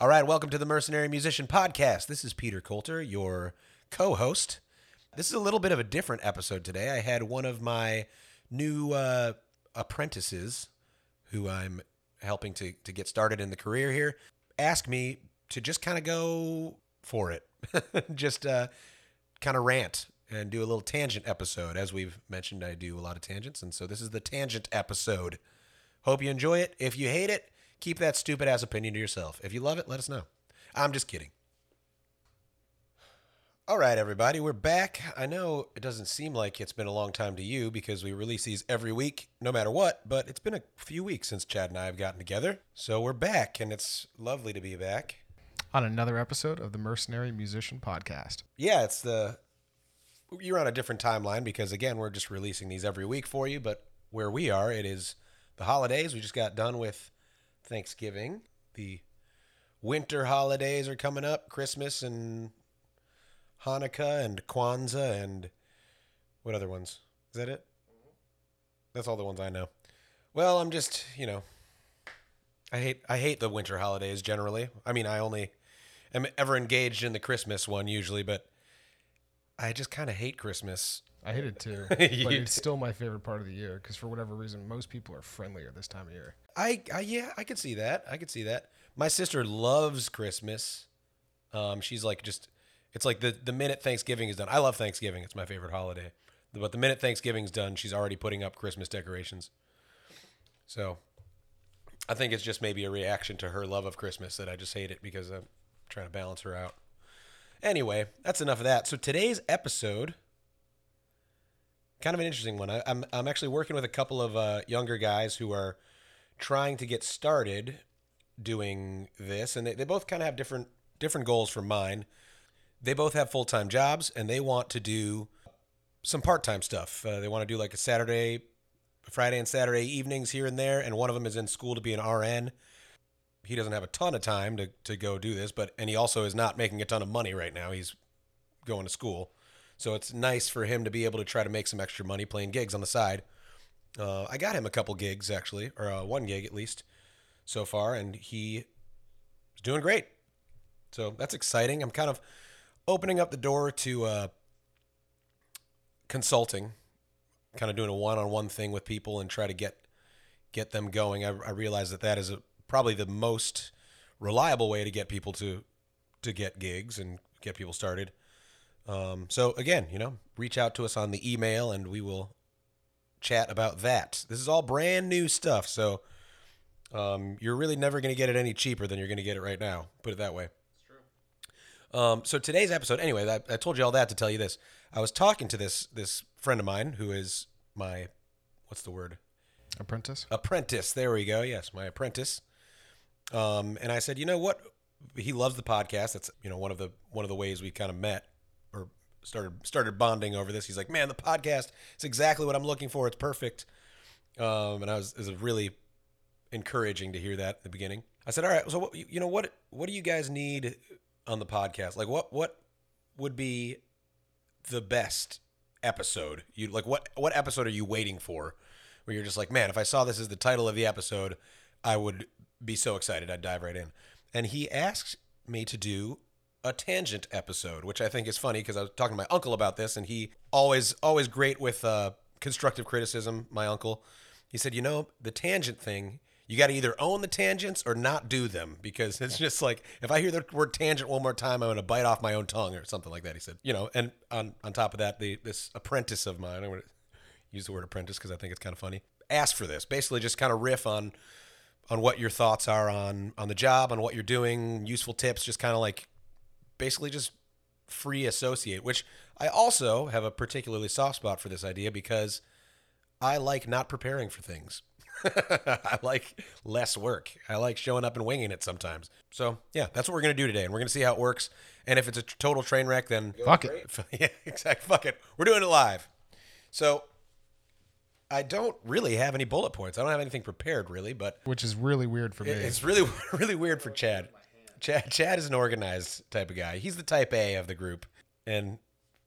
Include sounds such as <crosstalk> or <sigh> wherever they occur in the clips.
All right, welcome to the Mercenary Musician Podcast. This is Peter Coulter, your co host. This is a little bit of a different episode today. I had one of my new uh, apprentices, who I'm helping to, to get started in the career here, ask me to just kind of go for it. <laughs> just uh, kind of rant and do a little tangent episode. As we've mentioned, I do a lot of tangents, and so this is the tangent episode. Hope you enjoy it. If you hate it, keep that stupid ass opinion to yourself. If you love it, let us know. I'm just kidding. All right, everybody, we're back. I know it doesn't seem like it's been a long time to you because we release these every week, no matter what, but it's been a few weeks since Chad and I have gotten together. So we're back, and it's lovely to be back. on another episode of the Mercenary Musician Podcast. Yeah, it's the. You're on a different timeline because, again, we're just releasing these every week for you, but where we are, it is the holidays. We just got done with Thanksgiving. The winter holidays are coming up Christmas and Hanukkah and Kwanzaa and what other ones? Is that it? That's all the ones I know. Well, I'm just, you know, I hate I hate the winter holidays generally. I mean, I only am ever engaged in the Christmas one usually, but I just kind of hate Christmas. I hate it too, <laughs> but it's still my favorite part of the year because for whatever reason, most people are friendlier this time of year. I, I yeah, I could see that. I could see that. My sister loves Christmas. Um, she's like just it's like the the minute Thanksgiving is done. I love Thanksgiving. It's my favorite holiday. But the minute Thanksgiving's done, she's already putting up Christmas decorations. So, I think it's just maybe a reaction to her love of Christmas that I just hate it because I'm trying to balance her out. Anyway, that's enough of that. So today's episode kind of an interesting one. I, I'm I'm actually working with a couple of uh, younger guys who are trying to get started doing this, and they, they both kind of have different different goals from mine. They both have full time jobs, and they want to do some part time stuff. Uh, they want to do like a Saturday, Friday, and Saturday evenings here and there. And one of them is in school to be an RN. He doesn't have a ton of time to, to go do this, but and he also is not making a ton of money right now. He's going to school. So it's nice for him to be able to try to make some extra money playing gigs on the side. Uh, I got him a couple gigs actually, or uh, one gig at least so far, and he is doing great. So that's exciting. I'm kind of opening up the door to uh, consulting, kind of doing a one-on-one thing with people and try to get get them going. I, I realize that that is a, probably the most reliable way to get people to to get gigs and get people started. Um, so again, you know, reach out to us on the email and we will chat about that. This is all brand new stuff, so um, you're really never going to get it any cheaper than you're going to get it right now. Put it that way. Um, so today's episode, anyway, I, I told you all that to tell you this. I was talking to this this friend of mine who is my what's the word Apprentice. apprentice. There we go. Yes, my apprentice. Um, and I said, you know what? He loves the podcast. That's you know one of the one of the ways we kind of met or started started bonding over this. He's like, man, the podcast is exactly what I'm looking for. It's perfect. Um, and I was was really encouraging to hear that at the beginning. I said, all right, so what, you know what what do you guys need on the podcast? Like what what would be the best episode? You like what what episode are you waiting for? Where you're just like, man, if I saw this as the title of the episode, I would be so excited. I'd dive right in. And he asked me to do a tangent episode, which I think is funny because I was talking to my uncle about this, and he always always great with uh, constructive criticism. My uncle, he said, you know, the tangent thing. You got to either own the tangents or not do them because it's just like if I hear the word tangent one more time, I'm going to bite off my own tongue or something like that. He said, you know, and on on top of that, the this apprentice of mine, I'm going to use the word apprentice because I think it's kind of funny. Ask for this, basically, just kind of riff on on what your thoughts are on on the job, on what you're doing, useful tips, just kind of like basically just free associate. Which I also have a particularly soft spot for this idea because I like not preparing for things. <laughs> I like less work. I like showing up and winging it sometimes. So yeah, that's what we're gonna do today, and we're gonna see how it works. And if it's a total train wreck, then Fuck it. <laughs> yeah, exactly. Fuck it. We're doing it live. So I don't really have any bullet points. I don't have anything prepared really, but Which is really weird for me. it's really <laughs> really weird for Chad. Chad Chad is an organized type of guy. He's the type A of the group, and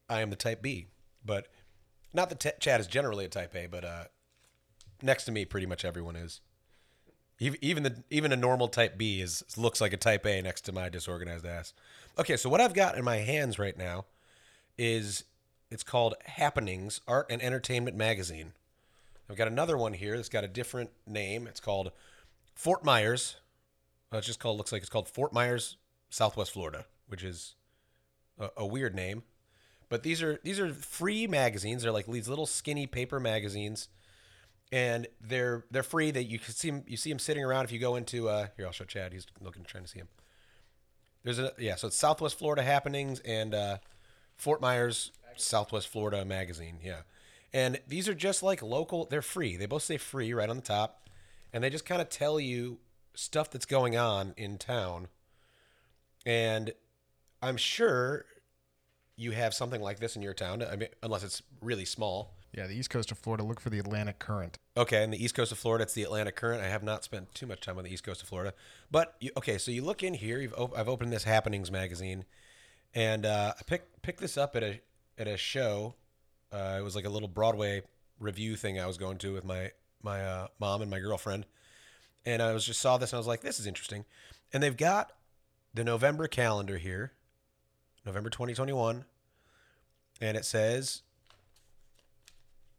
I am the type B. But not that t- Chad is generally a type A, but uh, next to me, pretty much everyone is. Even the even a normal type B is looks like a type A next to my disorganized ass. Okay, so what I've got in my hands right now is it's called Happenings Art and Entertainment Magazine. I've got another one here that's got a different name. It's called Fort Myers. Well, it's just called looks like it's called Fort Myers, Southwest Florida, which is a, a weird name. But these are these are free magazines. They're like these little skinny paper magazines and they're they're free. That you can see them, you see them sitting around if you go into uh, here. I'll show Chad. He's looking trying to see him. There's a yeah. So it's Southwest Florida happenings and uh, Fort Myers Southwest Florida magazine. Yeah, and these are just like local. They're free. They both say free right on the top, and they just kind of tell you stuff that's going on in town. And I'm sure you have something like this in your town. I mean, unless it's really small. Yeah, the east coast of Florida. Look for the Atlantic Current. Okay, in the east coast of Florida, it's the Atlantic Current. I have not spent too much time on the east coast of Florida, but you, okay. So you look in here. You've op- I've opened this Happenings magazine, and uh, I picked picked this up at a at a show. Uh, it was like a little Broadway review thing I was going to with my my uh, mom and my girlfriend, and I was just saw this and I was like, this is interesting. And they've got the November calendar here, November 2021, and it says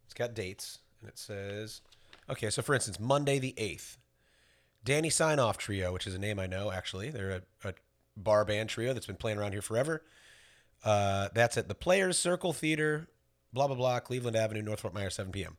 it's got dates, and it says, okay, so for instance, Monday the 8th, Danny Signoff Trio, which is a name I know, actually. They're a, a bar band trio that's been playing around here forever. Uh, that's at the Players Circle Theater, blah, blah, blah, Cleveland Avenue, North Fort Myers, 7 p.m.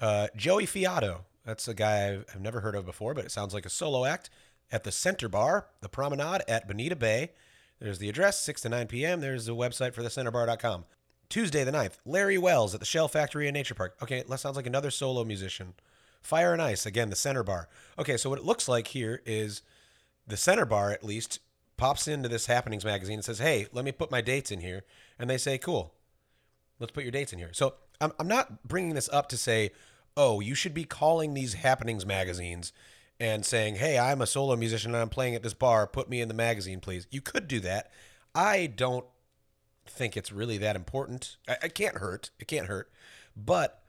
Uh, Joey Fiato, that's a guy I've, never heard of before, but it sounds like a solo act at the Center Bar, the Promenade at Bonita Bay. There's the address, 6 to 9 p.m. There's the website for the centerbar.com. Tuesday the 9th, Larry Wells at the Shell Factory in Nature Park. Okay, that sounds like another solo musician. Fire and Ice, again, the center bar. Okay, so what it looks like here is the center bar, at least, pops into this Happenings magazine and says, hey, let me put my dates in here. And they say, cool, let's put your dates in here. So I'm, I'm not bringing this up to say, oh, you should be calling these Happenings magazines and saying, hey, I'm a solo musician and I'm playing at this bar. Put me in the magazine, please. You could do that. I don't think it's really that important. I, it can't hurt. It can't hurt. But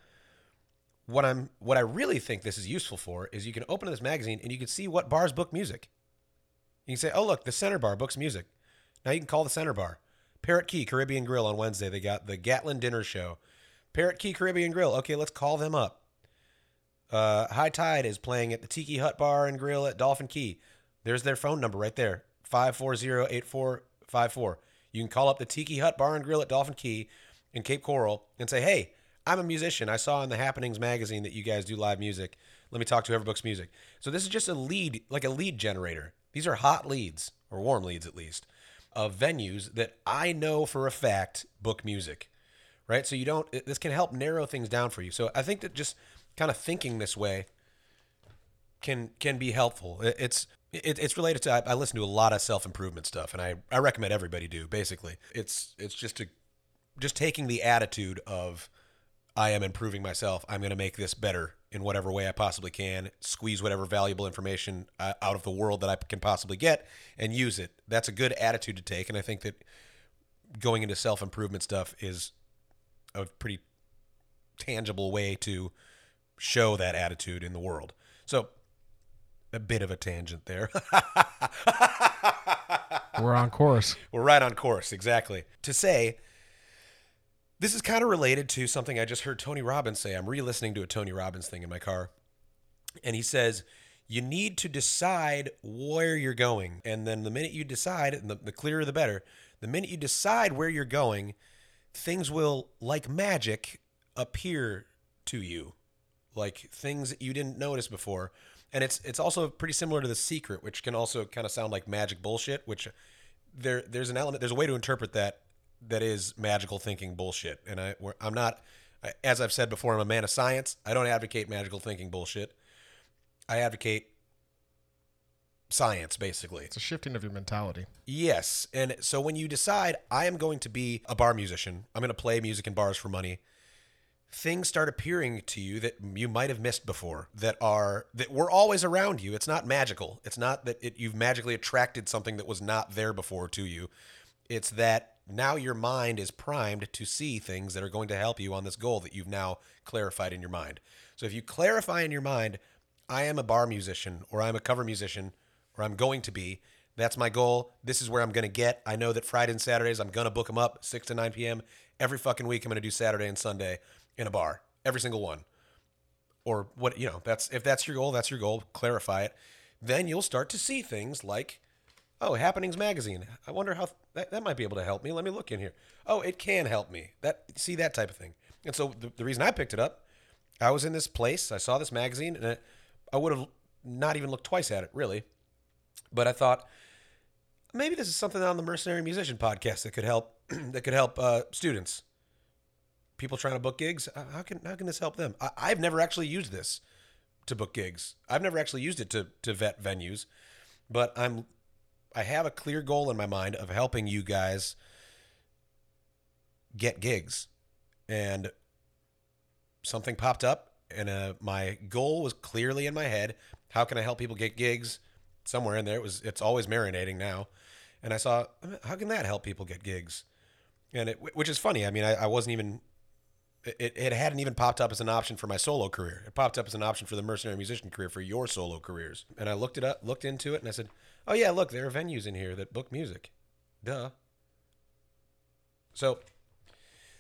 what I'm what I really think this is useful for is you can open this magazine and you can see what bars book music. You can say, "Oh, look, the Center Bar books music." Now you can call the Center Bar. Parrot Key Caribbean Grill on Wednesday. They got the Gatlin Dinner Show. Parrot Key Caribbean Grill. Okay, let's call them up. Uh, High Tide is playing at the Tiki Hut Bar and Grill at Dolphin Key. There's their phone number right there 540 8454. You can call up the Tiki Hut Bar and Grill at Dolphin Key in Cape Coral and say, hey, I'm a musician. I saw in the Happenings magazine that you guys do live music. Let me talk to whoever books music. So this is just a lead, like a lead generator. These are hot leads, or warm leads at least, of venues that I know for a fact book music, right? So you don't, this can help narrow things down for you. So I think that just kind of thinking this way can can be helpful. It's it, it's related to I, I, listen to a lot of self improvement stuff, and I, I recommend everybody do. Basically, it's it's just to just taking the attitude of I am improving myself. I'm going to make this better in whatever way I possibly can. Squeeze whatever valuable information uh, out of the world that I can possibly get and use it. That's a good attitude to take, and I think that going into self improvement stuff is a pretty tangible way to show that attitude in the world. So a bit of a tangent there. <laughs> We're on course. We're right on course, exactly. To say, this is kind of related to something I just heard Tony Robbins say. I'm re listening to a Tony Robbins thing in my car. And he says, you need to decide where you're going. And then the minute you decide, and the, the clearer the better, the minute you decide where you're going, things will, like magic, appear to you. Like things that you didn't notice before and it's it's also pretty similar to the secret, which can also kind of sound like magic bullshit. Which there there's an element there's a way to interpret that that is magical thinking bullshit. And I I'm not as I've said before, I'm a man of science. I don't advocate magical thinking bullshit. I advocate science basically. It's a shifting of your mentality. Yes. And so when you decide I am going to be a bar musician, I'm going to play music in bars for money things start appearing to you that you might have missed before that are that were always around you it's not magical it's not that it, you've magically attracted something that was not there before to you it's that now your mind is primed to see things that are going to help you on this goal that you've now clarified in your mind so if you clarify in your mind I am a bar musician or I'm a cover musician or I'm going to be. That's my goal. This is where I'm going to get. I know that Friday and Saturdays, I'm going to book them up 6 to 9 p.m. Every fucking week, I'm going to do Saturday and Sunday in a bar. Every single one. Or what, you know, that's if that's your goal, that's your goal. Clarify it. Then you'll start to see things like, oh, Happenings Magazine. I wonder how that, that might be able to help me. Let me look in here. Oh, it can help me. That See that type of thing. And so the, the reason I picked it up, I was in this place, I saw this magazine, and it, I would have not even looked twice at it, really. But I thought, maybe this is something on the Mercenary Musician podcast that could help <clears throat> that could help uh, students, people trying to book gigs. Uh, How can how can this help them? I, I've never actually used this to book gigs. I've never actually used it to to vet venues, but I'm I have a clear goal in my mind of helping you guys get gigs, and something popped up, and uh, my goal was clearly in my head. How can I help people get gigs? Somewhere in there, it was. It's always marinating now, and I saw how can that help people get gigs, and it, which is funny. I mean, I, I wasn't even. It, it hadn't even popped up as an option for my solo career. It popped up as an option for the mercenary musician career for your solo careers. And I looked it up, looked into it, and I said, "Oh yeah, look, there are venues in here that book music." Duh. So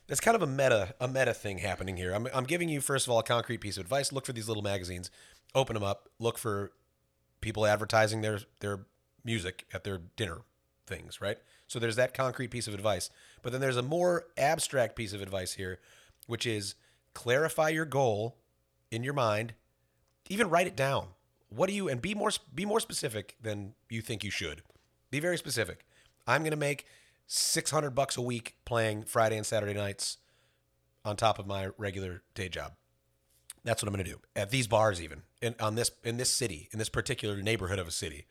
that's kind of a meta a meta thing happening here. I'm I'm giving you first of all a concrete piece of advice. Look for these little magazines, open them up, look for people advertising their their music at their dinner things, right? So there's that concrete piece of advice. But then there's a more abstract piece of advice here, which is clarify your goal in your mind, even write it down. What do you and be more be more specific than you think you should. Be very specific. I'm going to make 600 bucks a week playing Friday and Saturday nights on top of my regular day job. That's what I'm going to do at these bars, even in on this in this city, in this particular neighborhood of a city,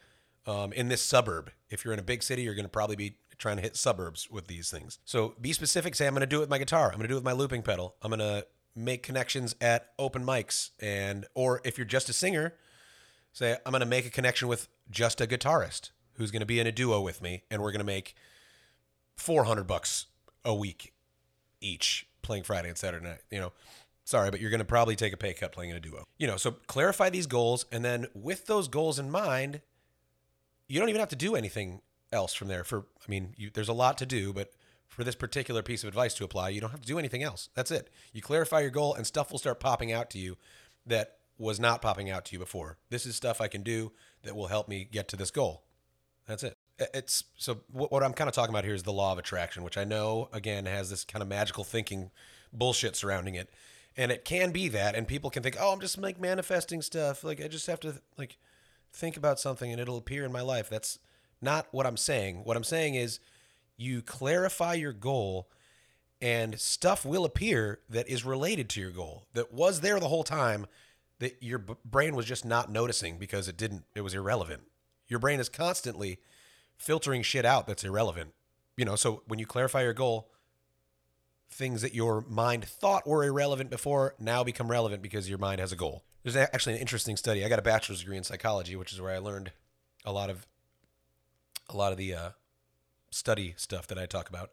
um, in this suburb. If you're in a big city, you're going to probably be trying to hit suburbs with these things. So be specific. Say I'm going to do it with my guitar. I'm going to do it with my looping pedal. I'm going to make connections at open mics, and or if you're just a singer, say I'm going to make a connection with just a guitarist who's going to be in a duo with me, and we're going to make 400 bucks a week each playing Friday and Saturday night. You know, sorry, but you're going to probably take a pay cut playing in a duo. You know, so clarify these goals, and then with those goals in mind, you don't even have to do anything else from there. For I mean, you, there's a lot to do, but for this particular piece of advice to apply, you don't have to do anything else. That's it. You clarify your goal, and stuff will start popping out to you that was not popping out to you before. This is stuff I can do that will help me get to this goal. That's it. It's so what, what I'm kind of talking about here is the law of attraction, which I know again has this kind of magical thinking bullshit surrounding it. And it can be that, and people can think, "Oh, I'm just like manifesting stuff. Like I just have to like think about something and it'll appear in my life." That's not what I'm saying. What I'm saying is you clarify your goal and stuff will appear that is related to your goal that was there the whole time that your b- brain was just not noticing because it didn't it was irrelevant. Your brain is constantly filtering shit out that's irrelevant. You know so when you clarify your goal things that your mind thought were irrelevant before now become relevant because your mind has a goal. There's actually an interesting study. I got a bachelor's degree in psychology which is where i learned a lot of a lot of the uh, study stuff that I talk about.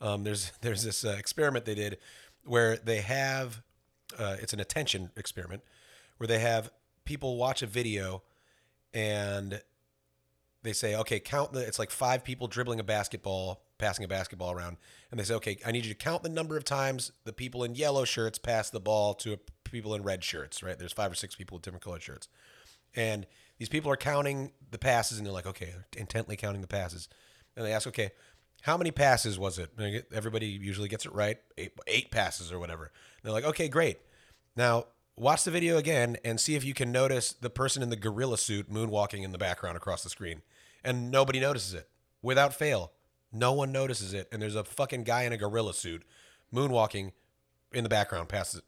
Um, there's <laughs> there's this uh, experiment they did where they have uh, it's an attention experiment where they have people watch a video and they say okay count the it's like five people dribbling a basketball passing a basketball around. And they say okay I need you to count the number of times the people in yellow shirts pass the ball to people in red shirts right? There's five or six people with different colored shirts. And these people are counting the passes and they're like okay they're intently counting the passes. And they ask okay how many passes was it? And everybody usually gets it right eight, eight passes or whatever. They're like okay great. Now watch the video again and see if you can notice the person in the gorilla suit moonwalking in the background across the screen. And nobody notices it. Without fail no one notices it. And there's a fucking guy in a gorilla suit moonwalking in the background past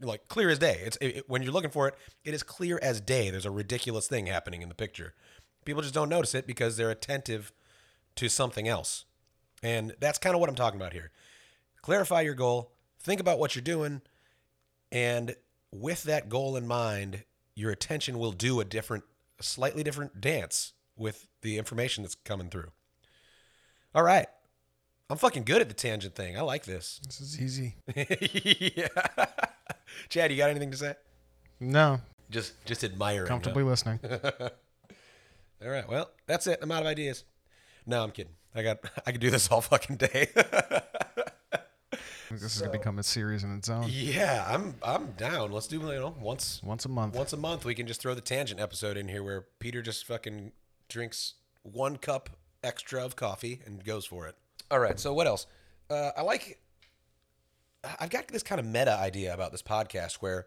like clear as day. It's it, when you're looking for it, it is clear as day. There's a ridiculous thing happening in the picture. People just don't notice it because they're attentive to something else. And that's kind of what I'm talking about here. Clarify your goal, think about what you're doing, and with that goal in mind, your attention will do a different a slightly different dance with the information that's coming through. All right. I'm fucking good at the tangent thing. I like this. <laughs> This is easy. yeah. <laughs> Chad, you got anything to say? No. Just just admiring. huh? Comfortably listening. <laughs> All right. Well, that's it. I'm out of ideas. No, I'm kidding. I got. I could do this all fucking day. this is gonna become a series in its own. yeah, I'm. I'm down. Let's do you know once Once a month. once a month we can just throw the tangent episode in here where Peter just fucking drinks one cup extra of coffee and goes for it. All right. So what else? Uh, I like. I've got this kind of meta idea about this podcast where.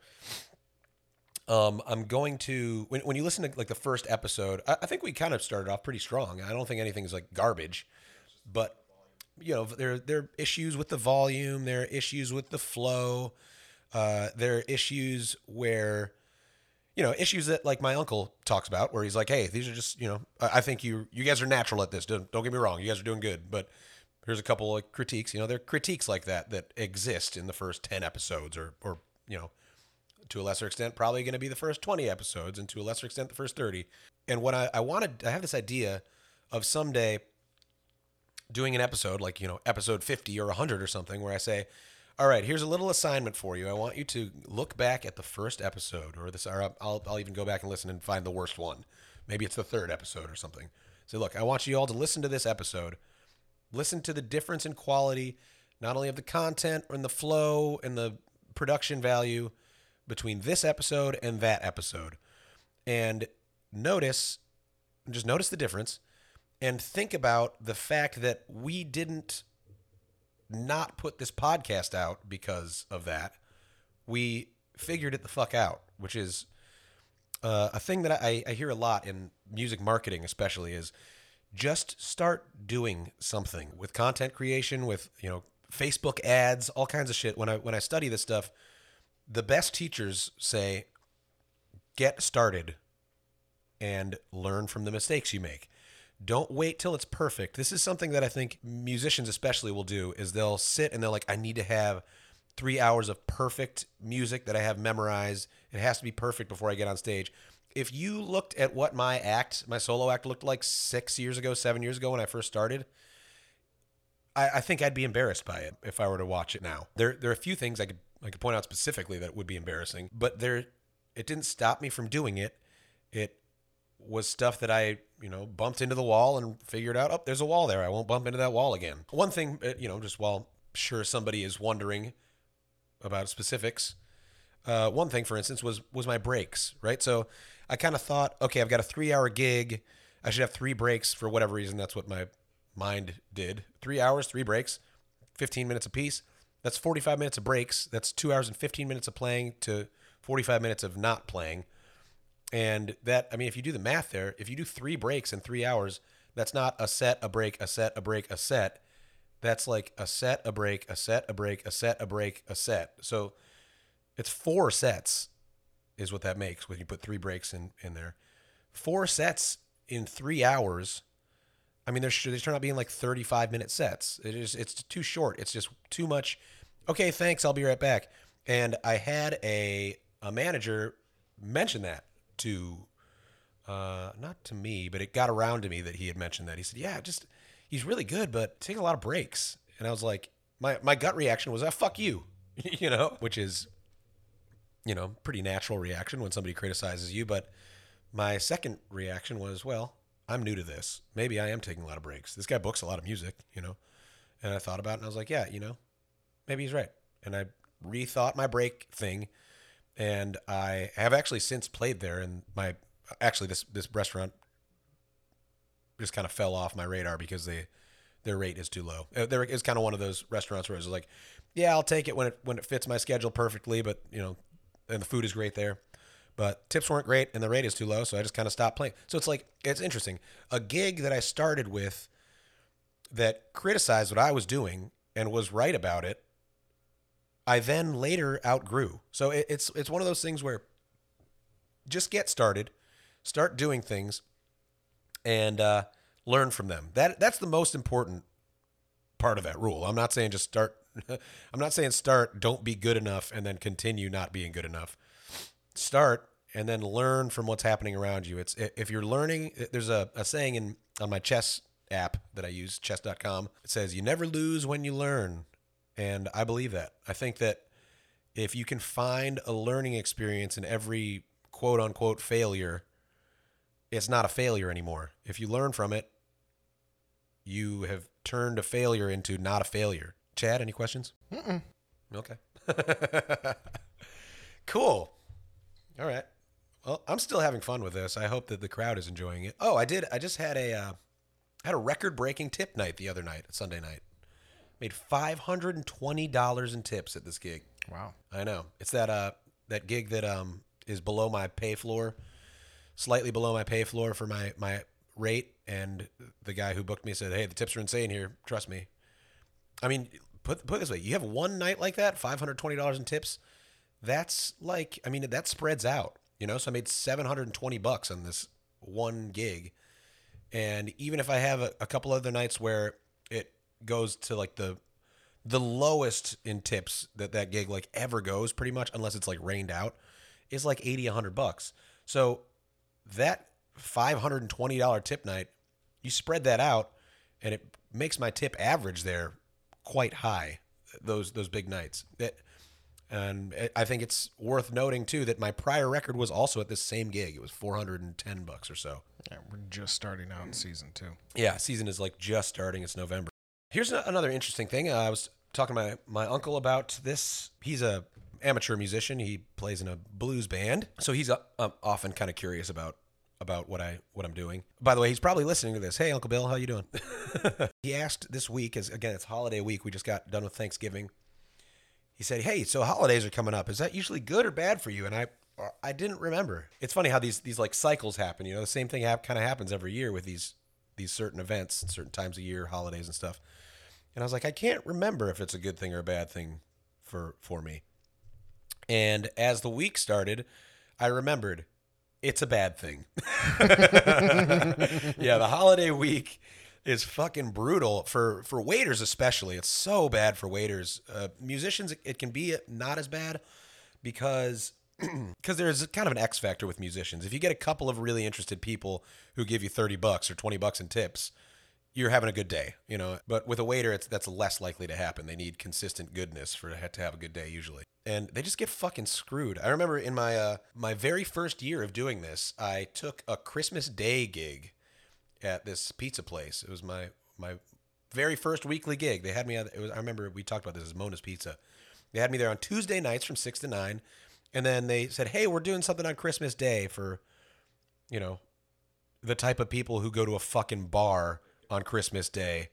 Um, I'm going to when, when you listen to like the first episode, I, I think we kind of started off pretty strong. I don't think anything's like garbage, but you know there there are issues with the volume, there are issues with the flow, uh, there are issues where you know issues that like my uncle talks about where he's like hey these are just you know i think you you guys are natural at this don't, don't get me wrong you guys are doing good but here's a couple of critiques you know there are critiques like that that exist in the first 10 episodes or or you know to a lesser extent probably going to be the first 20 episodes and to a lesser extent the first 30 and what i, I wanted i have this idea of someday doing an episode like you know episode 50 or 100 or something where i say all right here's a little assignment for you. I want you to look back at the first episode or this or I'll, I'll even go back and listen and find the worst one. Maybe it's the third episode or something. So look i want you all to listen to this episode listen to the difference in quality not only of the content and the flow and the production value between this episode and that episode and notice just notice the difference and think about the fact that we didn't not put this podcast out because of that. We figured it the fuck out, which is uh, a thing that I, I hear a lot in music marketing, especially, is just start doing something with content creation, with you know Facebook ads, all kinds of shit. When I when I study this stuff, the best teachers say, get started and learn from the mistakes you make. Don't wait till it's perfect. This is something that I think musicians especially will do is they'll sit and they're like I need to have 3 hours of perfect music that I have memorized. It has to be perfect before I get on stage. If you looked at what my act, my solo act looked like 6 years ago, 7 years ago when I first started, I, I think I'd be embarrassed by it if I were to watch it now. There, there are a few things I could I could point out specifically that would be embarrassing, but there, it didn't stop me from doing it. It was stuff that I, you know, bumped into the wall and figured out, oh, there's a wall there. I won't bump into that wall again. One thing, uh, you know, just while sure somebody is wondering about specifics, uh, one thing, for instance, was was my breaks, right? So I kind of thought, okay, I've got a three hour gig. I should have three breaks for whatever reason. That's what my mind did. Three hours, three breaks, 15 minutes apiece. That's 45 minutes of breaks. That's two hours and 15 minutes of playing to 45 minutes of not playing. And that, I mean, if you do the math there, if you do three breaks in three hours, that's not a set, a break, a set, a break, a set. That's like a set, a break, a set, a break, a set, a break, a set. So it's four sets is what that makes when you put three breaks in, in there. Four sets in three hours. I mean, there's they turn out being like 35 minute sets. It is it's too short. It's just too much. Okay, thanks. I'll be right back. And I had a a manager mention that to uh, not to me, but it got around to me that he had mentioned that. He said, "Yeah, just he's really good, but take a lot of breaks." And I was like, my my gut reaction was, "Ah, fuck you," <laughs> you know, which is you know pretty natural reaction when somebody criticizes you. But my second reaction was, well, I'm new to this. Maybe I am taking a lot of breaks. This guy books a lot of music, you know. And I thought about it and I was like, yeah, you know, maybe he's right. And I rethought my break thing and I have actually since played there and my actually this this restaurant just kind of fell off my radar because they their rate is too low. Uh, There is kind of one of those restaurants where it's like, yeah, I'll take it when it when it fits my schedule perfectly, but you know, and the food is great there. But tips weren't great and the rate is too low, so I just kind of stopped playing. So it's like it's interesting. A gig that I started with that criticized what I was doing and was right about it, I then later outgrew. So it, it's it's one of those things where just get started, start doing things, and uh, learn from them. That that's the most important part of that rule. I'm not saying just start. <laughs> I'm not saying start. Don't be good enough and then continue not being good enough. Start and then learn from what's happening around you. It's if you're learning. There's a, a saying in on my chess app that I use, chess.com. It says you never lose when you learn, and I believe that. I think that if you can find a learning experience in every quote unquote failure, it's not a failure anymore. If you learn from it, you have turned a failure into not a failure. Chad, any questions? Mm-mm. Okay. <laughs> cool. All right. Well, I'm still having fun with this. I hope that the crowd is enjoying it. Oh, I did. I just had a uh, had a record breaking tip night the other night, Sunday night. Made five hundred and twenty dollars in tips at this gig. Wow. I know. It's that uh that gig that um is below my pay floor, slightly below my pay floor for my my rate. And the guy who booked me said, "Hey, the tips are insane here. Trust me." I mean, put put this way: you have one night like that, five hundred twenty dollars in tips. That's like, I mean, that spreads out. You know, so I made seven hundred and twenty bucks on this one gig. And even if I have a, a couple other nights where it goes to like the the lowest in tips that that gig like ever goes pretty much unless it's like rained out is like 80 100 bucks so that $520 tip night you spread that out and it makes my tip average there quite high those those big nights that and I think it's worth noting too that my prior record was also at this same gig. It was 410 bucks or so. Yeah, we're just starting out in season two. Yeah, season is like just starting. It's November. Here's another interesting thing. Uh, I was talking to my, my uncle about this. He's a amateur musician. He plays in a blues band, so he's uh, um, often kind of curious about about what I what I'm doing. By the way, he's probably listening to this. Hey, Uncle Bill, how you doing? <laughs> he asked this week, as again it's holiday week. We just got done with Thanksgiving. He said, "Hey, so holidays are coming up. Is that usually good or bad for you?" And I I didn't remember. It's funny how these these like cycles happen. You know, the same thing hap- kind of happens every year with these these certain events, certain times of year, holidays and stuff. And I was like, I can't remember if it's a good thing or a bad thing for for me. And as the week started, I remembered it's a bad thing. <laughs> yeah, the holiday week is fucking brutal for for waiters especially. It's so bad for waiters. Uh, musicians, it, can be not as bad because <clears throat> because there's kind of an X factor with musicians. If you get a couple of really interested people who give you 30 bucks or 20 bucks in tips, you're having a good day, you know. But with a waiter, it's that's less likely to happen. They need consistent goodness for to have a good day usually, and they just get fucking screwed. I remember in my uh, my very first year of doing this, I took a Christmas Day gig at this pizza place. It was my my very first weekly gig. They had me. It was I remember we talked about this as Mona's Pizza. They had me there on Tuesday nights from six to nine, and then they said, "Hey, we're doing something on Christmas Day for, you know, the type of people who go to a fucking bar on Christmas Day."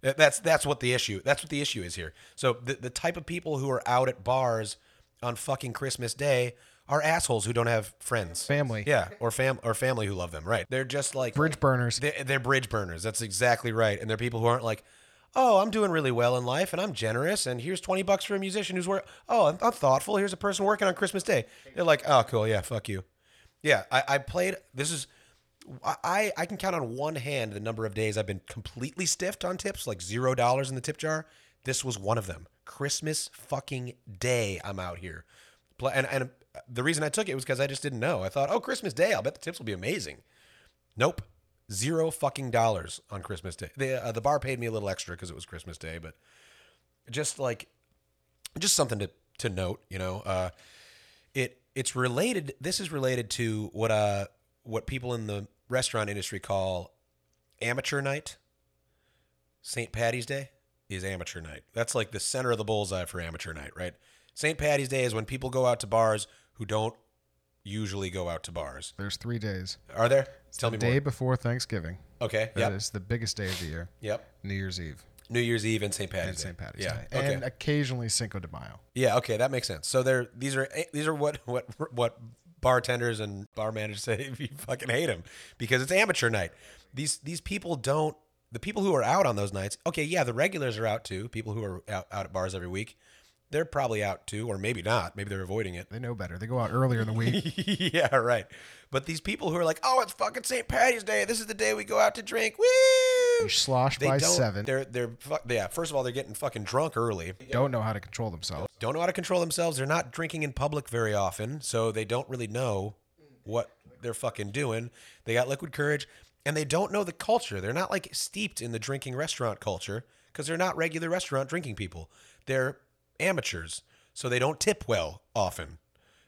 That's that's what the issue. That's what the issue is here. So the the type of people who are out at bars on fucking Christmas Day are assholes who don't have friends, Family. yeah, or fam or family who love them. Right? They're just like Bridge burners. they're, they're bridge burners. That's exactly right. And they're people who aren't like, oh, I'm doing really well in life and I'm generous and here's 20 bucks for a musician who's work. Oh, I'm, I'm thoughtful. Here's a person working on Christmas Day. They're like, oh, cool. Yeah, fuck you. Yeah, I, I played. This is. I, I can count on one hand the number of days I've been completely stiffed on tips, like zero dollars in the tip jar. This was one of them. Christmas fucking day, I'm out here. And, and the reason I took it was because I just didn't know. I thought, oh, Christmas Day, I'll bet the tips will be amazing. Nope. Zero fucking dollars on Christmas Day. The uh, the bar paid me a little extra because it was Christmas Day, but just like just something to to note, you know. Uh, it it's related. This is related to what uh what people in the restaurant industry call amateur night. St. Patty's Day is amateur night. That's like the center of the bullseye for amateur night, right? St. Patty's Day is when people go out to bars who don't usually go out to bars. There's three days. Are there? Tell me. the me day more. before Thanksgiving. Okay. That Yep. is the biggest day of the year. Yep. New Year's Eve New Year's Eve and St. Patty's and Day. St. Patty's yeah. Day, Okay. and occasionally Cinco de Mayo. yeah. Okay. That makes sense. So they're these are eh, these are what <laughs> what what bartenders and bar managers <laughs> say if you fucking hate them because it's amateur night. These these people don't. The people who are out on those nights. Okay. Yeah. The regulars are out too. People who are out, out at bars every week. They're probably out too, or maybe not. Maybe they're avoiding it. They know better. They go out earlier in the week. <laughs> yeah, right. But these people who are like, "Oh, it's fucking St. Patty's Day. This is the day we go out to drink." Woo! You slosh They by don't. seven. They're they're fu- yeah. First of all, they're getting fucking drunk early. Don't know how to control themselves. Don't know how to control themselves. They're not drinking in public very often, so they don't really know what they're fucking doing. They got liquid courage, and they don't know the culture. They're not like steeped in the drinking restaurant culture because they're not regular restaurant drinking people. They're amateurs, so they don't tip well often.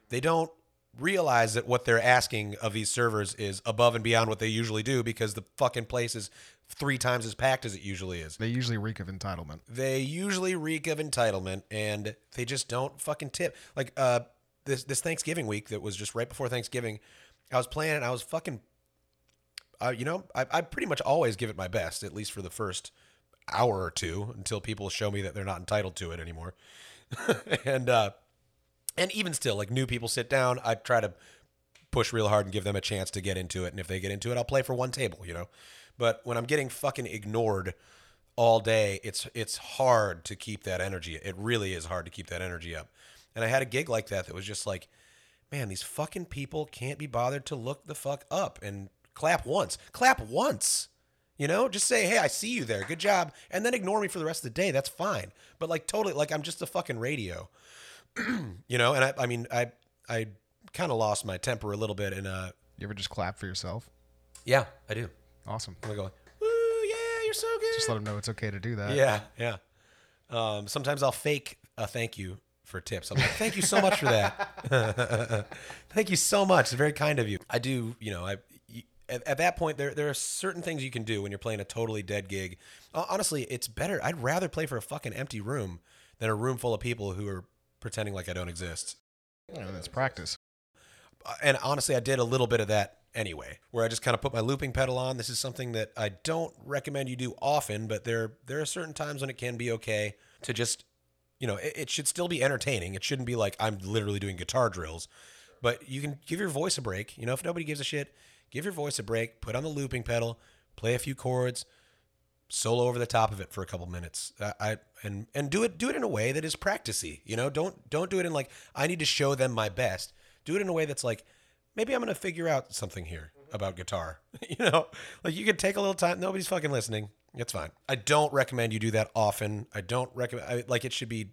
They don't realize that what they're asking of these servers is above and beyond what they usually do because the fucking place is three times as packed as it usually is. They usually reek of entitlement. They usually reek of entitlement and they just don't fucking tip. Like uh this this Thanksgiving week that was just right before Thanksgiving, I was playing and I was fucking uh, you know, I, I pretty much always give it my best, at least for the first hour or two, until people show me that they're not entitled to it anymore. <laughs> and uh, and even still, like new people sit down, I try to push real hard and give them a chance to get into it. And if they get into it, I'll play for one table, you know. But when I'm getting fucking ignored all day, it's it's hard to keep that energy. It really is hard to keep that energy up. And I had a gig like that that was just like, man, these fucking people can't be bothered to look the fuck up and clap once. Clap once. You know, just say, "Hey, I see you there. Good job," and then ignore me for the rest of the day. That's fine. But like, totally, like I'm just a fucking radio. <clears throat> you know, and I, I mean, I, I kind of lost my temper a little bit, and uh, You ever just clap for yourself? yeah, I do. Awesome. I'm going, "Woo, yeah, you're so good." Just let them know it's okay to do that. Yeah, yeah. Um, sometimes I'll fake a thank you for tips. I'm like, thank you so much for that. <laughs> thank you so much. It's very kind of you. I do, you know, I at, at that point there there are certain things you can do when you're playing a totally dead gig. Honestly, it's better. I'd rather play for a fucking empty room than a room full of people who are pretending like I don't exist. Know, that's practice. And honestly, I did a little bit of that anyway, where I just kind of put my looping pedal on. This is something that I don't recommend you do often, but there there are certain times when it can be okay to just, you know, it, it should still be entertaining. It shouldn't be like I'm literally doing guitar drills, but you can give your voice a break. You know, if nobody gives a shit, give your voice a break. Put on the looping pedal, play a few chords, solo over the top of it for a couple minutes. I, I and and do it do it in a way that is practicey. You know, don't don't do it in like I need to show them my best. Do it in a way that's like maybe I'm gonna figure out something here about guitar. <laughs> you know, like you could take a little time. Nobody's fucking listening. It's fine. I don't recommend you do that often. I don't recommend I, like it should be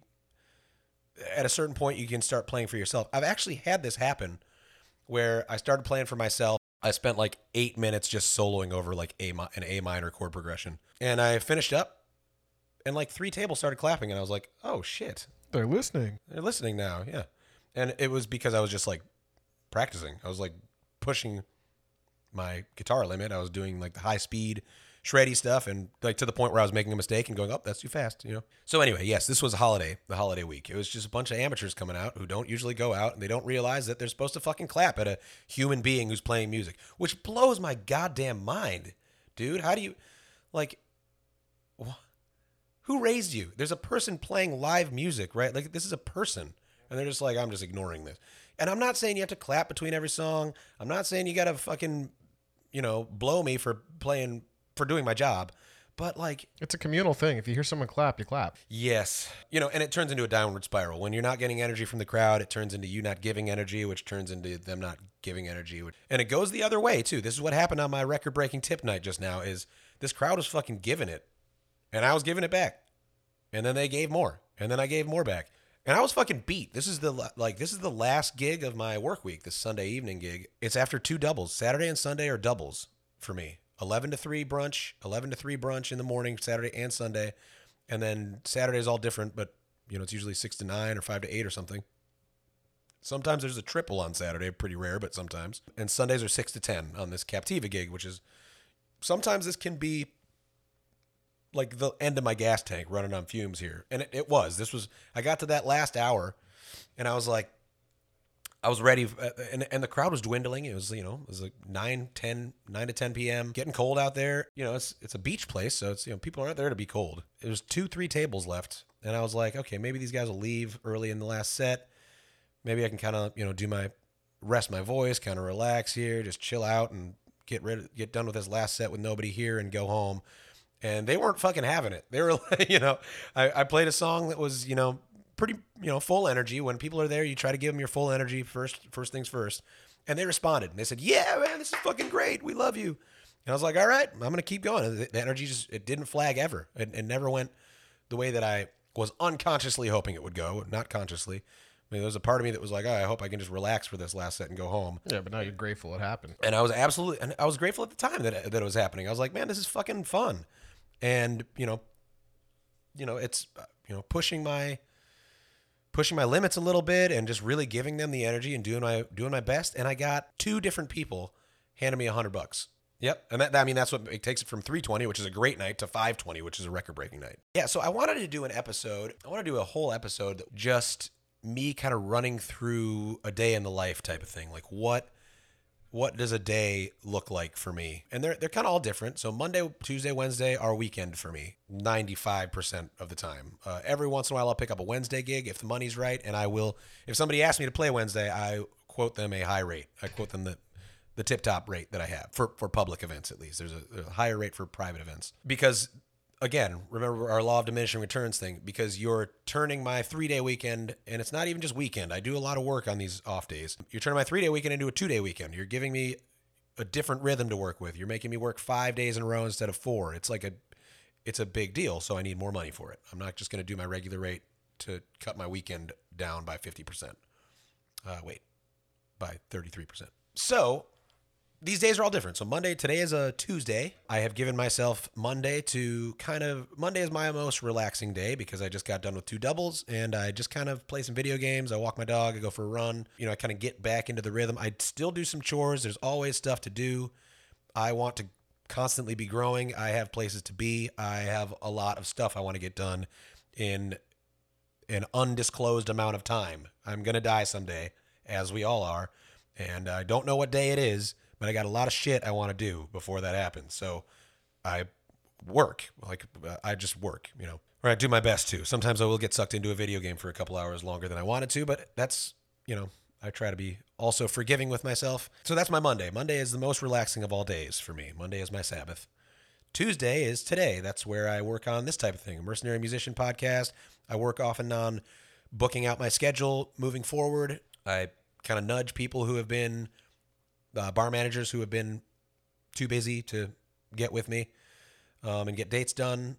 at a certain point you can start playing for yourself. I've actually had this happen where I started playing for myself. I spent like eight minutes just soloing over like a an A minor chord progression, and I finished up, and like three tables started clapping, and I was like, "Oh shit, They're listening. they're listening now." Yeah, and it was because I was just like practicing. I was like pushing my guitar limit. I was doing like the high speed shreddy stuff and like to the point where I was making a mistake and going, "Oh, that's too fast," you know. So anyway, yes, this was a holiday, the holiday week. It was just a bunch of amateurs coming out who don't usually go out and they don't realize that they're supposed to fucking clap at a human being who's playing music, which blows my goddamn mind. Dude, how do you like wh- who raised you? There's a person playing live music, right? Like this is a person. And they're just like, I'm just ignoring this. And I'm not saying you have to clap between every song. I'm not saying you got to fucking, you know, blow me for playing, for doing my job. But like, It's a communal thing. If you hear someone clap, you clap. yes. You know, and it turns into a downward spiral. When you're not getting energy from the crowd, it turns into you not giving energy, which turns into them not giving energy. which- And it goes the other way, too. This is what happened on my record breaking tip night just now is this crowd was fucking giving it. And I was giving it back. And then they gave more. And then I gave more back. And I was fucking beat. This is the like this is the last gig of my work week, this Sunday evening gig. It's after two doubles. Saturday and Sunday are doubles for me. 11 to 3 brunch, 11 to 3 brunch in the morning, Saturday and Sunday. And then Saturday is all different, but you know, it's usually 6 to 9 or 5 to 8 or something. Sometimes there's a triple on Saturday, pretty rare, but sometimes. And Sundays are 6 to 10 on this Captiva gig, which is sometimes this can be like the end of my gas tank running on fumes here. And it, it was. This was I got to that last hour and I was like I was ready uh, and, and the crowd was dwindling. It was, you know, it was like 9, 10, 9 to 10 p.m. Getting cold out there. You know, it's it's a beach place, so it's, you know, people aren't there to be cold. It was 2 3 tables left and I was like, okay, maybe these guys will leave early in the last set. Maybe I can kind of, you know, do my rest my voice, kind of relax here, just chill out and get rid get done with this last set with nobody here and go home and they weren't fucking having it. They were, <laughs> like, you know, I, I played a song that was, you know, pretty, you know, full energy. When people are there, you try to give them your full energy first, first things first. And they responded. And they said, "Yeah, man, this is fucking great. We love you." And I was like, "All right, I'm gonna keep going." And the, the energy just it didn't flag ever. It, it never went the way that I was unconsciously hoping it would go, not consciously. I mean, there was a part of me that was like, oh, I hope I can just relax for this last set and go home. Yeah, but now you're grateful it happened. And I was absolutely, and I was grateful at the time that that it was happening. I was like, man, this is fucking fun, and you know, you know, it's uh, you know pushing my pushing my limits a little bit and just really giving them the energy and doing my doing my best. And I got two different people handing me a hundred bucks. Yep, and that I mean that's what it takes it from 320, which is a great night, to 520, which is a record-breaking night. Yeah, so I wanted to do an episode. I want to do a whole episode that just me kind of running through a day in the life type of thing. Like what what does a day look like for me? And they're they're kind of all different. So Monday, Tuesday, Wednesday are weekend for me, ninety five percent of the time. Uh, every once in a while, I'll pick up a Wednesday gig if the money's right, and I will. If somebody asks me to play Wednesday, I quote them a high rate. I quote them the the tip top rate that I have for for public events at least. There's a, there's a higher rate for private events because again, remember our law of diminishing returns thing because you're turning my three day weekend, and it's not even just weekend. I do a lot of work on these off days. You're turning my three day weekend into a two day weekend. You're giving me a different rhythm to work with. You're making me work five days in a row instead of four. It's like a, it's a big deal. So I need more money for it. I'm not just going to do my regular rate to cut my weekend down by 50%. Uh, wait, by 33%. So these days are all different. So Monday, today is a Tuesday. I have given myself Monday to kind of Monday is my most relaxing day because I just got done with two doubles and I just kind of play some video games. I walk my dog, I go for a run. You know, I kind of get back into the rhythm. I still do some chores. There's always stuff to do. I want to constantly be growing. I have places to be. I have a lot of stuff I want to get done in an undisclosed amount of time. I'm going to die someday, as we all are, and I don't know what day it is but I got a lot of shit I want to do before that happens. So I work, like I just work, you know, or I do my best to. Sometimes I will get sucked into a video game for a couple hours longer than I wanted to, but that's, you know, I try to be also forgiving with myself. So that's my Monday. Monday is the most relaxing of all days for me. Monday is my Sabbath. Tuesday is today. That's where I work on this type of thing. A mercenary musician podcast. I work often on booking out my schedule moving forward. I kind of nudge people who have been uh, bar managers who have been too busy to get with me um, and get dates done.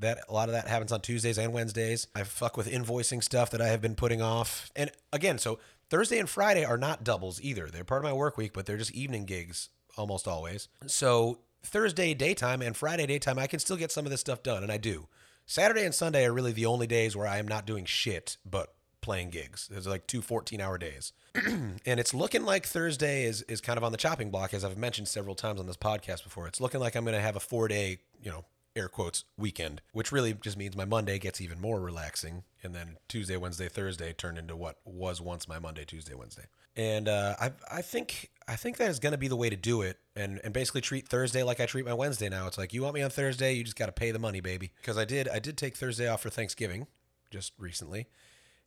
That a lot of that happens on Tuesdays and Wednesdays. I fuck with invoicing stuff that I have been putting off. And again, so Thursday and Friday are not doubles either. They're part of my work week, but they're just evening gigs almost always. So Thursday daytime and Friday daytime, I can still get some of this stuff done, and I do. Saturday and Sunday are really the only days where I am not doing shit but playing gigs. There's like two 14 hour days. <clears throat> and it's looking like Thursday is, is kind of on the chopping block, as I've mentioned several times on this podcast before. It's looking like I'm going to have a four day, you know, air quotes weekend, which really just means my Monday gets even more relaxing. And then Tuesday, Wednesday, Thursday turn into what was once my Monday, Tuesday, Wednesday. And uh, I, I think I think that is going to be the way to do it, and and basically treat Thursday like I treat my Wednesday now. It's like you want me on Thursday, you just got to pay the money, baby. Because I did I did take Thursday off for Thanksgiving, just recently,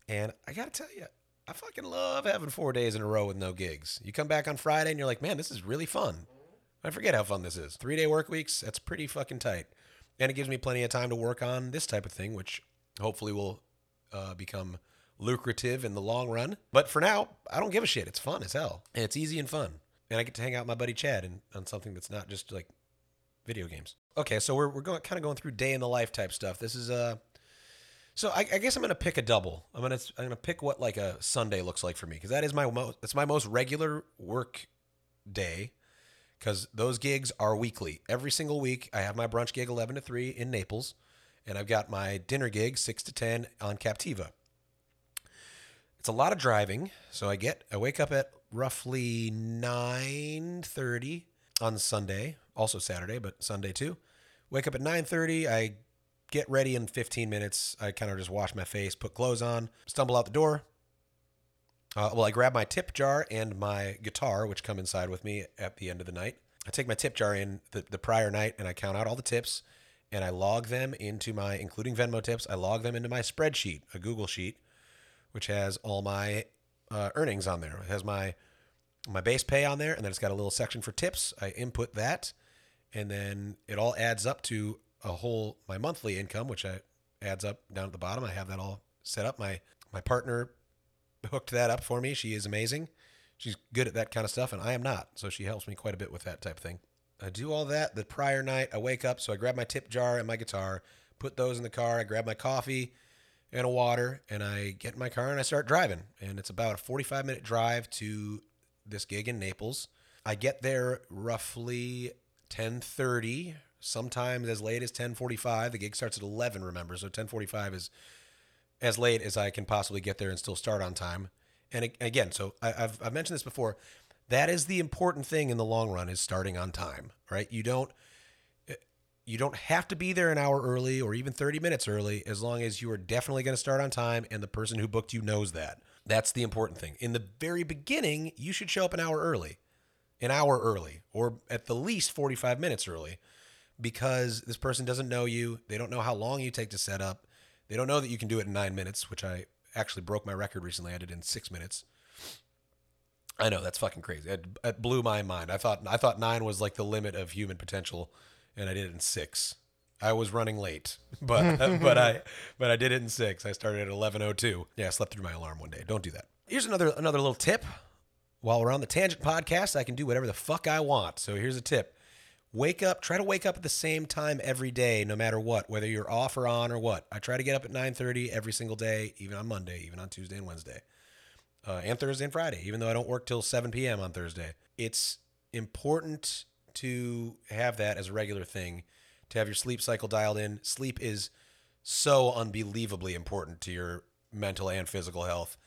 and I got to tell you, I fucking love having four days in a row with no gigs. You come back on Friday and you're like, man, this is really fun. I forget how fun this is. Three day work weeks, that's pretty fucking tight. And it gives me plenty of time to work on this type of thing, which hopefully will uh, become lucrative in the long run. But for now, I don't give a shit. It's fun as hell. And it's easy and fun. And I get to hang out with my buddy Chad and, on something that's not just like video games. Okay, so we're, we're going kind of going through day in the life type stuff. This is uh so I, I, guess I'm gonna pick a double. I'm gonna I'm gonna pick what like a Sunday looks like for me because that is my most it's my most regular work day because those gigs are weekly. Every single week I have my brunch gig 11 to 3 in Naples, and I've got my dinner gig 6 to 10 on Captiva. It's a lot of driving, so I get I wake up at roughly 9:30 on Sunday, also Saturday, but Sunday too. Wake up at 9:30. I get ready in 15 minutes. I kind of just wash my face, put clothes on, stumble out the door. Uh, well, I grab my tip jar and my guitar, which come inside with me at the end of the night. I take my tip jar in the, the prior night and I count out all the tips and I log them into my, including Venmo tips, I log them into my spreadsheet, a Google sheet, which has all my uh, earnings on there. It has my my base pay on there, and then it's got a little section for tips. I input that, and then it all adds up to a whole my monthly income, which I adds up down at the bottom. I have that all set up. My my partner hooked that up for me. She is amazing. She's good at that kind of stuff, and I am not. So she helps me quite a bit with that type of thing. I do all that the prior night. I wake up, so I grab my tip jar and my guitar, put those in the car. I grab my coffee and a water, and I get in my car and I start driving. And it's about a 45 minute drive to this gig in Naples. I get there roughly 10:30 sometimes as late as 10:45. The gig starts at 11, remember? So 10:45 is as late as I can possibly get there and still start on time. And again, so I, I've I've mentioned this before. That is the important thing in the long run is starting on time, right? You don't eh, you don't have to be there an hour early or even 30 minutes early as long as you are definitely going to start on time and the person who booked you knows that. That's the important thing. In the very beginning, you should show up an hour early. An hour early or at the least 45 minutes early because this person doesn't know you. They don't know how long you take to set up. They don't know that you can do it in 9 minutes, which I actually broke my record recently. I did it in 6 minutes. I know that's fucking crazy. It, it blew my mind. I thought I thought 9 was like the limit of human potential and I did it in six. I was running late, <laughs> but <laughs> but I but I did it in six. I started at eleven oh two. Yeah, I slept through my alarm one day. Don't do that. Here's another another little tip. While we're on the tangent podcast, I can do whatever the fuck I want. So here's a tip: wake up. Try to wake up at the same time every day, no matter what, whether you're off or on or what. I try to get up at nine thirty every single day, even on Monday, even on Tuesday and Wednesday, uh, and Thursday and Friday. Even though I don't work till seven p.m. on Thursday, it's important to have that as a regular thing, to have your sleep cycle dialed in. Sleep is so unbelievably important to your mental and physical health.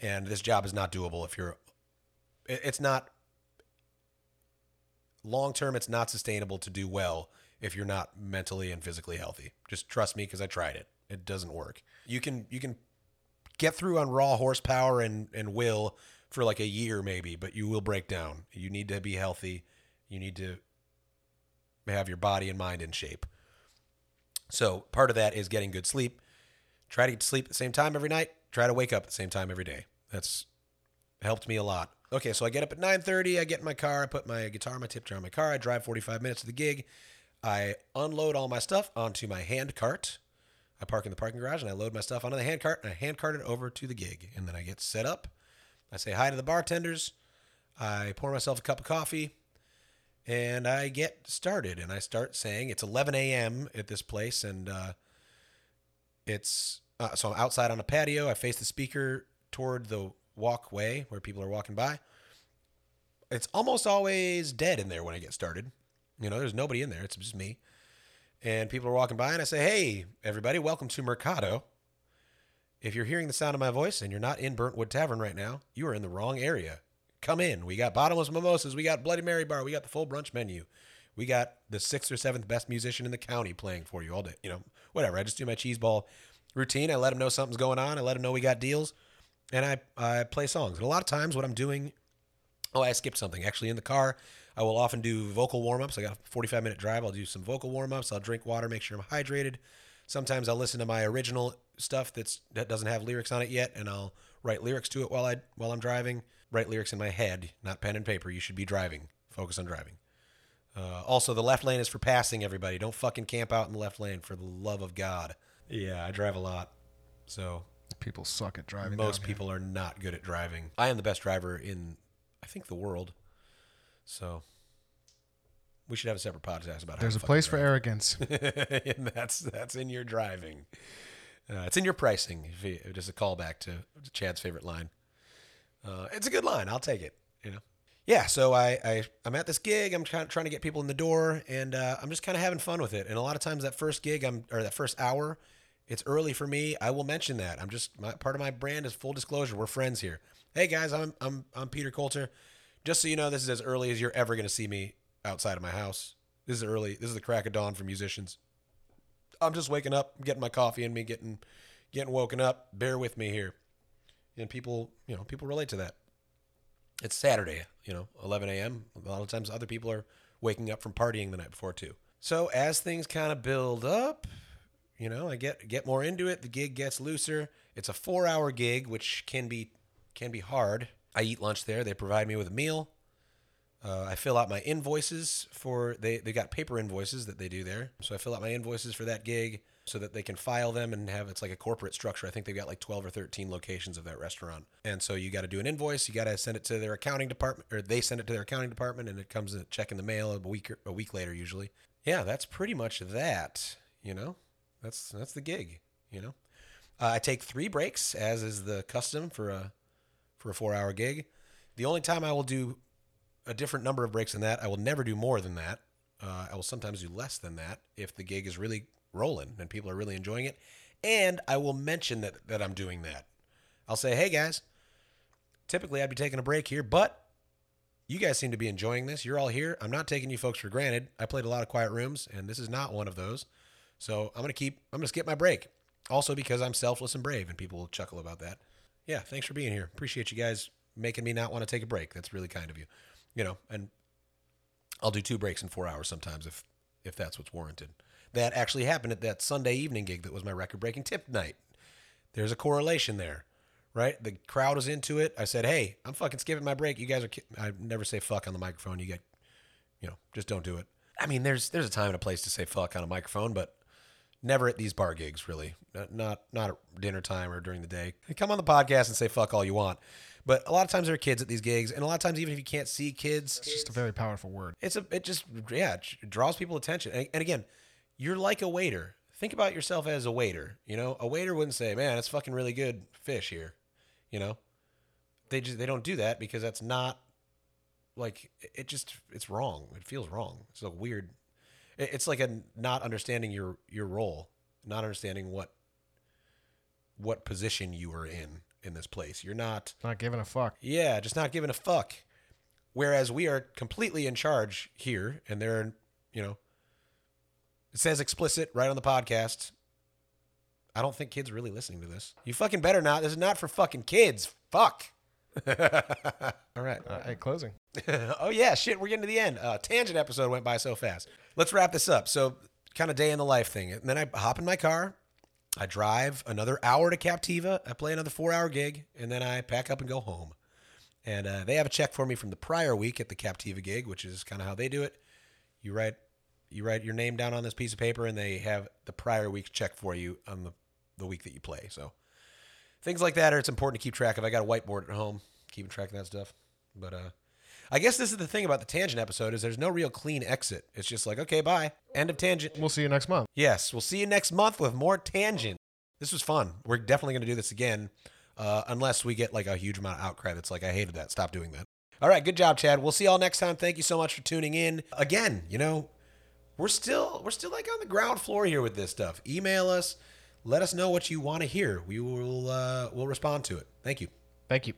And this job is not doable if you're, it's not, long term, it's not sustainable to do well if you're not mentally and physically healthy. Just trust me because I tried it. It doesn't work. You can, you can get through on raw horsepower and, and will for like a year maybe, but you will break down. You need to be healthy you need to have your body and mind in shape. So part of that is getting good sleep. Try to sleep at the same time every night. Try to wake up at the same time every day. That's helped me a lot. Okay, so I get up at 9:30. I get in my car. I put my guitar, my tip jar in my car. I drive 45 minutes to the gig. I unload all my stuff onto my hand cart. I park in the parking garage and I load my stuff onto the hand cart and I hand cart it over to the gig. And then I get set up. I say hi to the bartenders. I pour myself a cup of coffee and I get started and I start saying it's 11 a.m. at this place and uh, it's uh, so I'm outside on a patio. I face the speaker toward the walkway where people are walking by. It's almost always dead in there when I get started. You know, there's nobody in there. It's just me. And people are walking by and I say, "Hey, everybody, welcome to Mercado." If you're hearing the sound of my voice and you're not in Burntwood Tavern right now, you are in the wrong area come in. We got bottomless mimosas. We got Bloody Mary bar. We got the full brunch menu. We got the sixth or seventh best musician in the county playing for you all day. You know, whatever. I just do my cheese ball routine. I let them know something's going on. I let them know we got deals, and I I play songs. And a lot of times, what I'm doing, oh, I skipped something. Actually, in the car, I will often do vocal warm ups. I got a 45 minute drive. I'll do some vocal warm ups. I'll drink water, make sure I'm hydrated. Sometimes I'll listen to my original stuff that's that doesn't have lyrics on it yet, and I'll write lyrics to it while I while I'm driving write lyrics in my head, not pen and paper. You should be driving. Focus on driving. Uh, also, the left lane is for passing. Everybody, don't fucking camp out in the left lane for the love of God. Yeah, I drive a lot, so people suck at driving. Most people are not good at driving. I am the best driver in, I think, the world. So we should have a separate podcast about. There's a place for arrogance, <laughs> and that's that's in your driving. Uh, it's in your pricing. You, just a callback to Chad's favorite line. Uh, it's a good line. I'll take it. You know. Yeah. So I, I I'm at this gig. I'm trying trying to get people in the door, and uh, I'm just kind of having fun with it. And a lot of times that first gig, I'm or that first hour, it's early for me. I will mention that. I'm just my, part of my brand is full disclosure. We're friends here. Hey guys, I'm I'm I'm Peter Coulter. Just so you know, this is as early as you're ever going to see me outside of my house. This is early. This is the crack of dawn for musicians. I'm just waking up, getting my coffee in me, getting getting woken up. Bear with me here and people, you know, people relate to that. It's Saturday, you know, 11 a.m. A lot of times other people are waking up from partying the night before too. So as things kind of build up, you know, I get get more into it. The gig gets looser. It's a four-hour gig, which can be can be hard. I eat lunch there. They provide me with a meal. Uh, I fill out my invoices for they they got paper invoices that they do there. So I fill out my invoices for that gig so that they can file them and have it's like a corporate structure. I think they've got like 12 or 13 locations of that restaurant. And so you got to do an invoice, you got to send it to their accounting department or they send it to their accounting department and it comes in a check in the mail a week or, a week later usually. Yeah, that's pretty much that, you know. That's that's the gig, you know. Uh, I take 3 breaks as is the custom for a for a 4-hour gig. The only time I will do a different number of breaks than that, I will never do more than that. Uh, I will sometimes do less than that if the gig is really rolling and people are really enjoying it. And I will mention that, that I'm doing that. I'll say, hey guys, typically I'd be taking a break here, but you guys seem to be enjoying this. You're all here. I'm not taking you folks for granted. I played a lot of quiet rooms, and this is not one of those. So I'm gonna keep. I'm gonna skip my break. Also because I'm selfless and brave, and people will chuckle about that. Yeah, thanks for being here. Appreciate you guys making me not want to take a break. That's really kind of you. You know, and I'll do two breaks in four hours sometimes if if that's what's warranted. That actually happened at that Sunday evening gig that was my record breaking tip night. There's a correlation there, right? The crowd was into it. I said, "Hey, I'm fucking skipping my break. You guys are." Ki-. I never say fuck on the microphone. You get, you know, just don't do it. I mean, there's there's a time and a place to say fuck on a microphone, but never at these bar gigs, really. Not not, not at dinner time or during the day. Come on the podcast and say fuck all you want. But a lot of times there are kids at these gigs, and a lot of times even if you can't see kids, It's just a very powerful word. it's a it just yeah it draws people attention and, and again you're like a waiter think about yourself as a waiter you know a waiter wouldn't say man it's fucking really good fish here you know they just they don't do that because that's not like it just it's wrong it feels wrong it's a weird it's like a not understanding your your role not understanding what what position you are in in this place you're not Not giving a fuck. yeah, just not giving a fuck. Whereas we are completely in charge here, and they're, you know, it says explicit right on the podcast. I don't think kids are really listening to this. You fucking better not. This is not for fucking kids. Fuck. <laughs> All right. Uh, hey, closing. <laughs> oh yeah, shit. We're getting to the end. Uh, tangent episode went by so fast. Let's wrap this up. So, kind of day in the life thing, and then I hop in my car. I drive another hour to Captiva. I play another four hour gig, and then I pack up and go home. And uh, they have a check for me from the prior week at the Captiva gig, which is kind of how they do it. You write you write your name down on this piece of paper, and they have the prior week's check for you on the the week that you play. So things like that are it's important to keep track of. I got a whiteboard at home, keeping track of that stuff. But uh, I guess this is the thing about the tangent episode is there's no real clean exit. It's just like okay, bye, end of tangent. We'll see you next month. Yes, we'll see you next month with more tangent. This was fun. We're definitely going to do this again, uh, unless we get like a huge amount of outcry that's like, I hated that. Stop doing that. All right, good job, Chad. We'll see y'all next time. Thank you so much for tuning in. Again, you know, we're still we're still like on the ground floor here with this stuff. Email us, let us know what you want to hear. We will uh, we'll respond to it. Thank you. Thank you.